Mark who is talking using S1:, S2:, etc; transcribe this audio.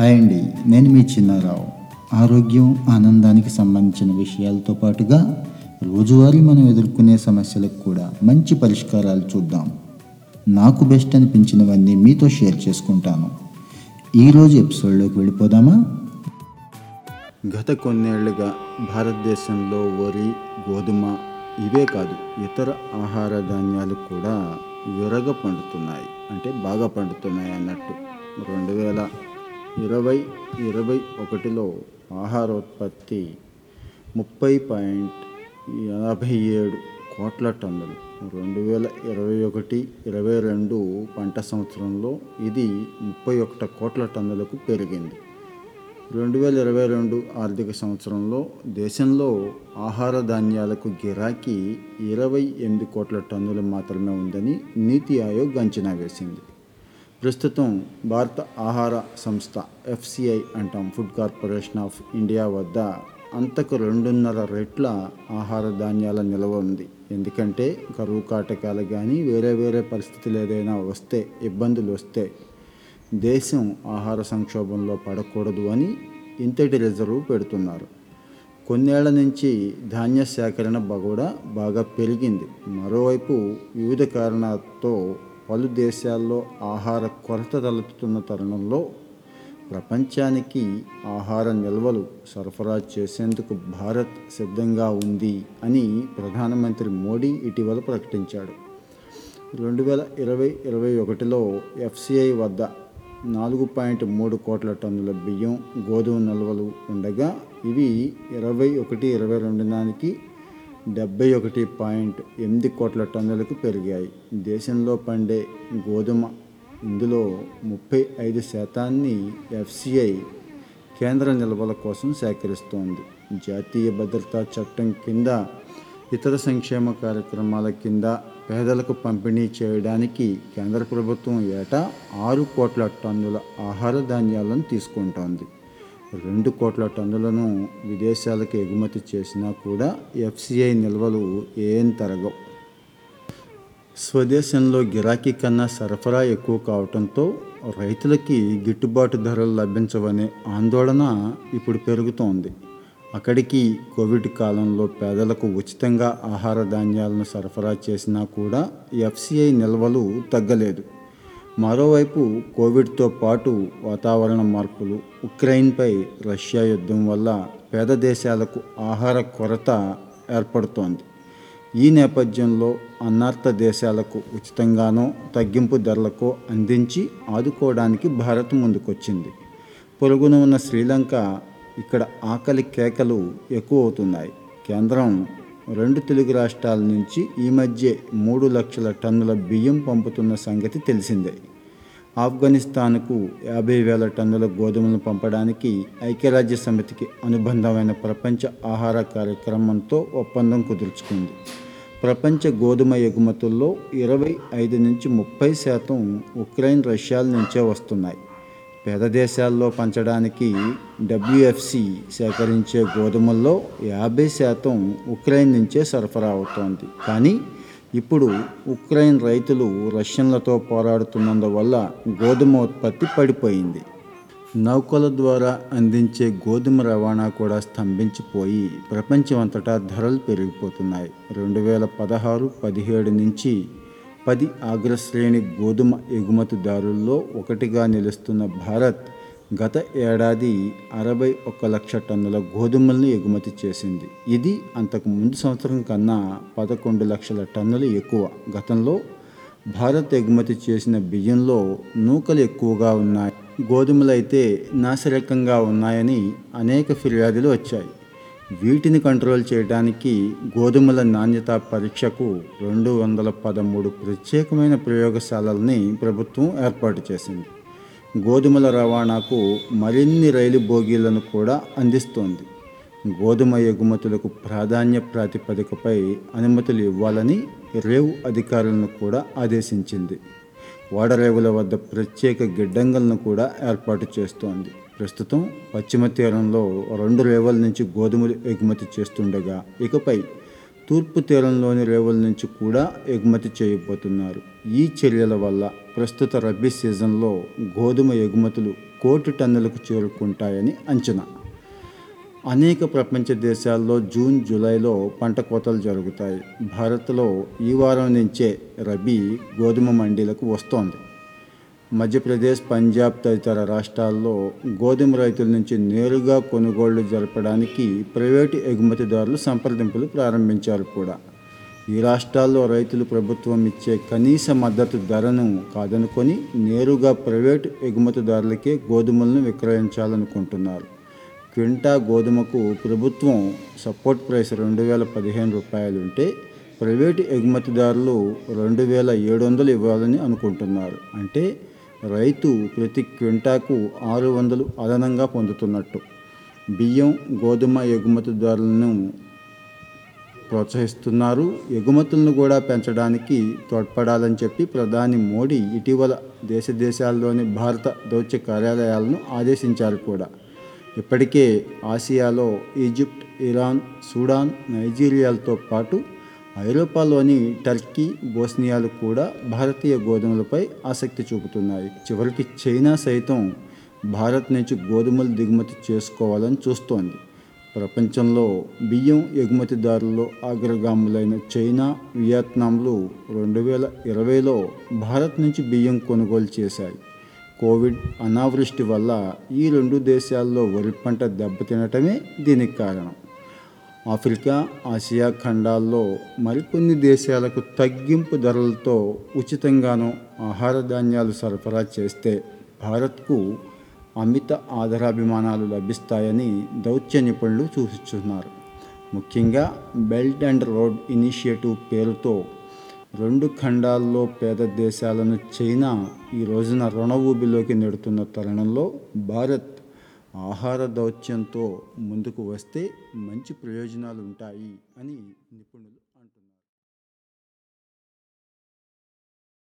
S1: Hi అండి. నేను మీ చిన్నారావు. ఆరోగ్యం ఆనందానికి సంబంధించిన విషయాలతో పాటుగా రోజువారీ మనం ఎదుర్కొనే సమస్యలకు కూడా మంచి పరిష్కారాలు చూద్దాం. నాకు బెస్ట్ అనిపించినవన్నీ మీతో షేర్ చేసుకుంటాను. ఈరోజు ఎపిసోడ్లోకి వెళ్ళిపోదామా? గత కొన్నేళ్ళుగా భారతదేశంలో వరి గోధుమ ఇవే కాదు ఇతర ఆహార ధాన్యాలు కూడా విరగ పండుతున్నాయి అంటే బాగా పండుతున్నాయి అన్నట్టు. రెండు వేల ఇరవై ఇరవై ఒకటిలో ఆహారోత్పత్తి ముప్పై పాయింట్ యాభై ఏడు కోట్ల టన్నులు. రెండు వేల ఇరవై ఒకటి ఇరవై రెండు పంట సంవత్సరంలో ఇది ముప్పై ఒకటి కోట్ల టన్నులకు పెరిగింది. రెండు వేల ఇరవై రెండు ఆర్థిక సంవత్సరంలో దేశంలో ఆహార ధాన్యాలకు గిరాకీ ఇరవై ఎనిమిది కోట్ల టన్నులు మాత్రమే ఉందని నీతి ఆయోగ్ అంచనా వేసింది. ప్రస్తుతం భారత ఆహార సంస్థ ఎఫ్సిఐ అంటాం ఫుడ్ కార్పొరేషన్ ఆఫ్ ఇండియా వద్ద అంతకు రెండున్నర రెట్ల ఆహార ధాన్యాల నిల్వ ఉంది. ఎందుకంటే కరువు కాటకాలు కానీ వేరే వేరే పరిస్థితులు ఏదైనా వస్తే ఇబ్బందులు వస్తే దేశం ఆహార సంక్షోభంలో పడకూడదు అని ఇంతటి రిజర్వ్ పెడుతున్నారు. కొన్నేళ్ళ నుంచి ధాన్య సేకరణ కూడా బాగా పెరిగింది. మరోవైపు వివిధ కారణాలతో పలు దేశాల్లో ఆహార కొరత తలెత్తుతున్న తరుణంలో ప్రపంచానికి ఆహార నిల్వలు సరఫరా చేసేందుకు భారత్ సిద్ధంగా ఉంది అని ప్రధానమంత్రి మోడీ ఇటీవల ప్రకటించాడు. రెండు వేల ఇరవై ఇరవై ఒకటిలో ఎఫ్సిఐ వద్ద నాలుగు పాయింట్ మూడు కోట్ల టన్నుల బియ్యం గోధుమ నిల్వలు ఉండగా ఇవి ఇరవై ఒకటి ఇరవై రెండు నానికి డెబ్బై ఒకటి పాయింట్ ఎనిమిది కోట్ల టన్నులకు పెరిగాయి. దేశంలో పండే గోధుమ ఇందులో ముప్పై ఐదు శాతాన్ని ఎఫ్సిఐ కేంద్ర నిల్వల కోసం సేకరిస్తోంది. జాతీయ భద్రతా చట్టం కింద ఇతర సంక్షేమ కార్యక్రమాల కింద పేదలకు పంపిణీ చేయడానికి కేంద్ర ప్రభుత్వం ఏటా ఆరు కోట్ల టన్నుల ఆహార ధాన్యాలను తీసుకుంటోంది. రెండు కోట్ల టన్నులను విదేశాలకు ఎగుమతి చేసినా కూడా ఎఫ్సిఐ నిల్వలు ఏం తరగవు. స్వదేశంలో గిరాకీ కన్నా సరఫరా ఎక్కువ కావడంతో రైతులకి గిట్టుబాటు ధరలు లభించవనే ఆందోళన ఇప్పుడు పెరుగుతోంది. అక్కడికి కోవిడ్ కాలంలో పేదలకు ఉచితంగా ఆహార ధాన్యాలను సరఫరా చేసినా కూడా ఎఫ్సిఐ నిల్వలు తగ్గలేదు. మరోవైపు కోవిడ్తో పాటు వాతావరణ మార్పులు ఉక్రెయిన్పై రష్యా యుద్ధం వల్ల పేద దేశాలకు ఆహార కొరత ఏర్పడుతోంది. ఈ నేపథ్యంలో అన్నార్థ దేశాలకు ఉచితంగానో తగ్గింపు ధరలకో అందించి ఆదుకోవడానికి భారత్ ముందుకొచ్చింది. పొరుగున ఉన్న శ్రీలంక ఇక్కడ ఆకలి కేకలు ఎక్కువ అవుతున్నాయి కేంద్రం రెండు తెలుగు రాష్ట్రాల నుంచి ఈ మధ్య మూడు లక్షల టన్నుల బియ్యం పంపుతున్న సంగతి తెలిసిందే. ఆఫ్ఘనిస్తాన్కు యాభై వేల టన్నుల గోధుమలను పంపడానికి ఐక్యరాజ్య సమితికి అనుబంధమైన ప్రపంచ ఆహార కార్యక్రమంతో ఒప్పందం కుదుర్చుకుంది. ప్రపంచ గోధుమ ఎగుమతుల్లో ఇరవై ఐదు నుంచి ముప్పై శాతం ఉక్రెయిన్ రష్యాల నుంచే వస్తున్నాయి. పేద దేశాల్లో పంచడానికి డబ్ల్యూఎఫ్సి సేకరించే గోధుమల్లో యాభై శాతం ఉక్రెయిన్ నుంచే సరఫరా అవుతోంది. కానీ ఇప్పుడు ఉక్రెయిన్ రైతులు రష్యన్లతో పోరాడుతున్నందువల్ల గోధుమ ఉత్పత్తి పడిపోయింది. నౌకల ద్వారా అందించే గోధుమ రవాణా కూడా స్తంభించిపోయి ప్రపంచమంతటా ధరలు పెరిగిపోతున్నాయి. రెండు వేల పదహారు పదిహేడు నుంచి పది అగ్రశ్రేణి గోధుమ ఎగుమతిదారుల్లో ఒకటిగా నిలుస్తున్న భారత్ గత ఏడాది అరవై ఒక్క లక్ష టన్నుల గోధుమలను ఎగుమతి చేసింది. ఇది అంతకు ముందు సంవత్సరం కన్నా పదకొండు లక్షల టన్నులు ఎక్కువ. గతంలో భారత్ ఎగుమతి చేసిన బియ్యంలో నూకలు ఎక్కువగా ఉన్నాయి. గోధుమలు అయితే నాసిరకంగా ఉన్నాయని అనేక ఫిర్యాదులు వచ్చాయి. వీటిని కంట్రోల్ చేయడానికి గోధుమల నాణ్యత పరీక్షకు రెండు వందల పదమూడు ప్రత్యేకమైన ప్రయోగశాలల్ని ప్రభుత్వం ఏర్పాటు చేసింది. గోధుమల రవాణాకు మరిన్ని రైలు బోగీలను కూడా అందిస్తోంది. గోధుమ ఎగుమతులకు ప్రాధాన్య ప్రాతిపదికపై అనుమతులు ఇవ్వాలని రేవు అధికారులను కూడా ఆదేశించింది. ఓడరేవుల వద్ద ప్రత్యేక గిడ్డంగులను కూడా ఏర్పాటు చేస్తోంది. ప్రస్తుతం పశ్చిమ తీరంలో రెండు రేవుల నుంచి గోధుమలు ఎగుమతి చేస్తుండగా ఇకపై తూర్పు తీరంలోని రేవుల నుంచి కూడా ఎగుమతి చేయబోతున్నారు. ఈ చర్యల వల్ల ప్రస్తుత రబీ సీజన్లో గోధుమ ఎగుమతులు కోటి టన్నులకు చేరుకుంటాయని అంచనా. అనేక ప్రపంచ దేశాల్లో జూన్ జూలైలో పంట కోతలు జరుగుతాయి. భారత్లో ఈ వారం నుంచే రబీ గోధుమ మండీలకు వస్తోంది. మధ్యప్రదేశ్ పంజాబ్ తదితర రాష్ట్రాల్లో గోధుమ రైతుల నుంచి నేరుగా కొనుగోళ్ళు జరపడానికి ప్రైవేటు ఎగుమతిదారులు సంప్రదింపులు ప్రారంభించారు కూడా. ఈ రాష్ట్రాల్లో రైతులు ప్రభుత్వం ఇచ్చే కనీస మద్దతు ధరను కాదనుకొని నేరుగా ప్రైవేటు ఎగుమతిదారులకే గోధుమలను విక్రయించాలనుకుంటున్నారు. క్వింటా గోధుమకు ప్రభుత్వం సపోర్ట్ ప్రైస్ రెండు వేల పదిహేను రూపాయలు ఉంటే ప్రైవేటు ఎగుమతిదారులు రెండు వేల ఏడు వందలు ఇవ్వాలని అనుకుంటున్నారు. అంటే రైతు ప్రతి క్వింటాకు ఆరు వందలు అదనంగా పొందుతున్నట్టు. బియ్యం గోధుమ ఎగుమతిదారులను ప్రోత్సహిస్తున్నారు. ఎగుమతులను కూడా పెంచడానికి తోడ్పడాలని చెప్పి ప్రధాని మోడీ ఇటీవల దేశ దేశాల్లోని భారత దౌత్య కార్యాలయాలను ఆదేశించారు కూడా. ఇప్పటికే ఆసియాలో ఈజిప్ట్ ఇరాన్ సూడాన్ నైజీరియాలతో పాటు ఐరోపాలోని టర్కీ బోస్నియాలు కూడా భారతీయ గోధుమలపై ఆసక్తి చూపుతున్నాయి. చివరికి చైనా సైతం భారత్ నుంచి గోధుమలు దిగుమతి చేసుకోవాలని చూస్తోంది. ప్రపంచంలో బియ్యం ఎగుమతిదారుల్లో అగ్రగాములైన చైనా వియత్నాంలు రెండు వేల ఇరవైలో భారత్ నుంచి బియ్యం కొనుగోలు చేశాయి. కోవిడ్ అనావృష్టి వల్ల ఈ రెండు దేశాల్లో వరి పంట దెబ్బతినటమే దీనికి కారణం. ఆఫ్రికా ఆసియా ఖండాల్లో మరికొన్ని దేశాలకు తగ్గింపు ధరలతో ఉచితంగానూ ఆహార ధాన్యాలు సరఫరా చేస్తే భారత్కు అమిత ఆదరాభిమానాలు లభిస్తాయని దౌత్య నిపుణులు సూచిస్తున్నారు. ముఖ్యంగా బెల్ట్ అండ్ రోడ్ ఇనిషియేటివ్ పేరుతో రెండు ఖండాల్లో పేద దేశాలను చైనా ఈ రోజున రుణ ఊబిలోకి నెడుతున్న తరుణంలో భారత్ ఆహార దౌత్యంతో ముందుకు వస్తే మంచి ప్రయోజనాలు ఉంటాయి అని నిపుణులు.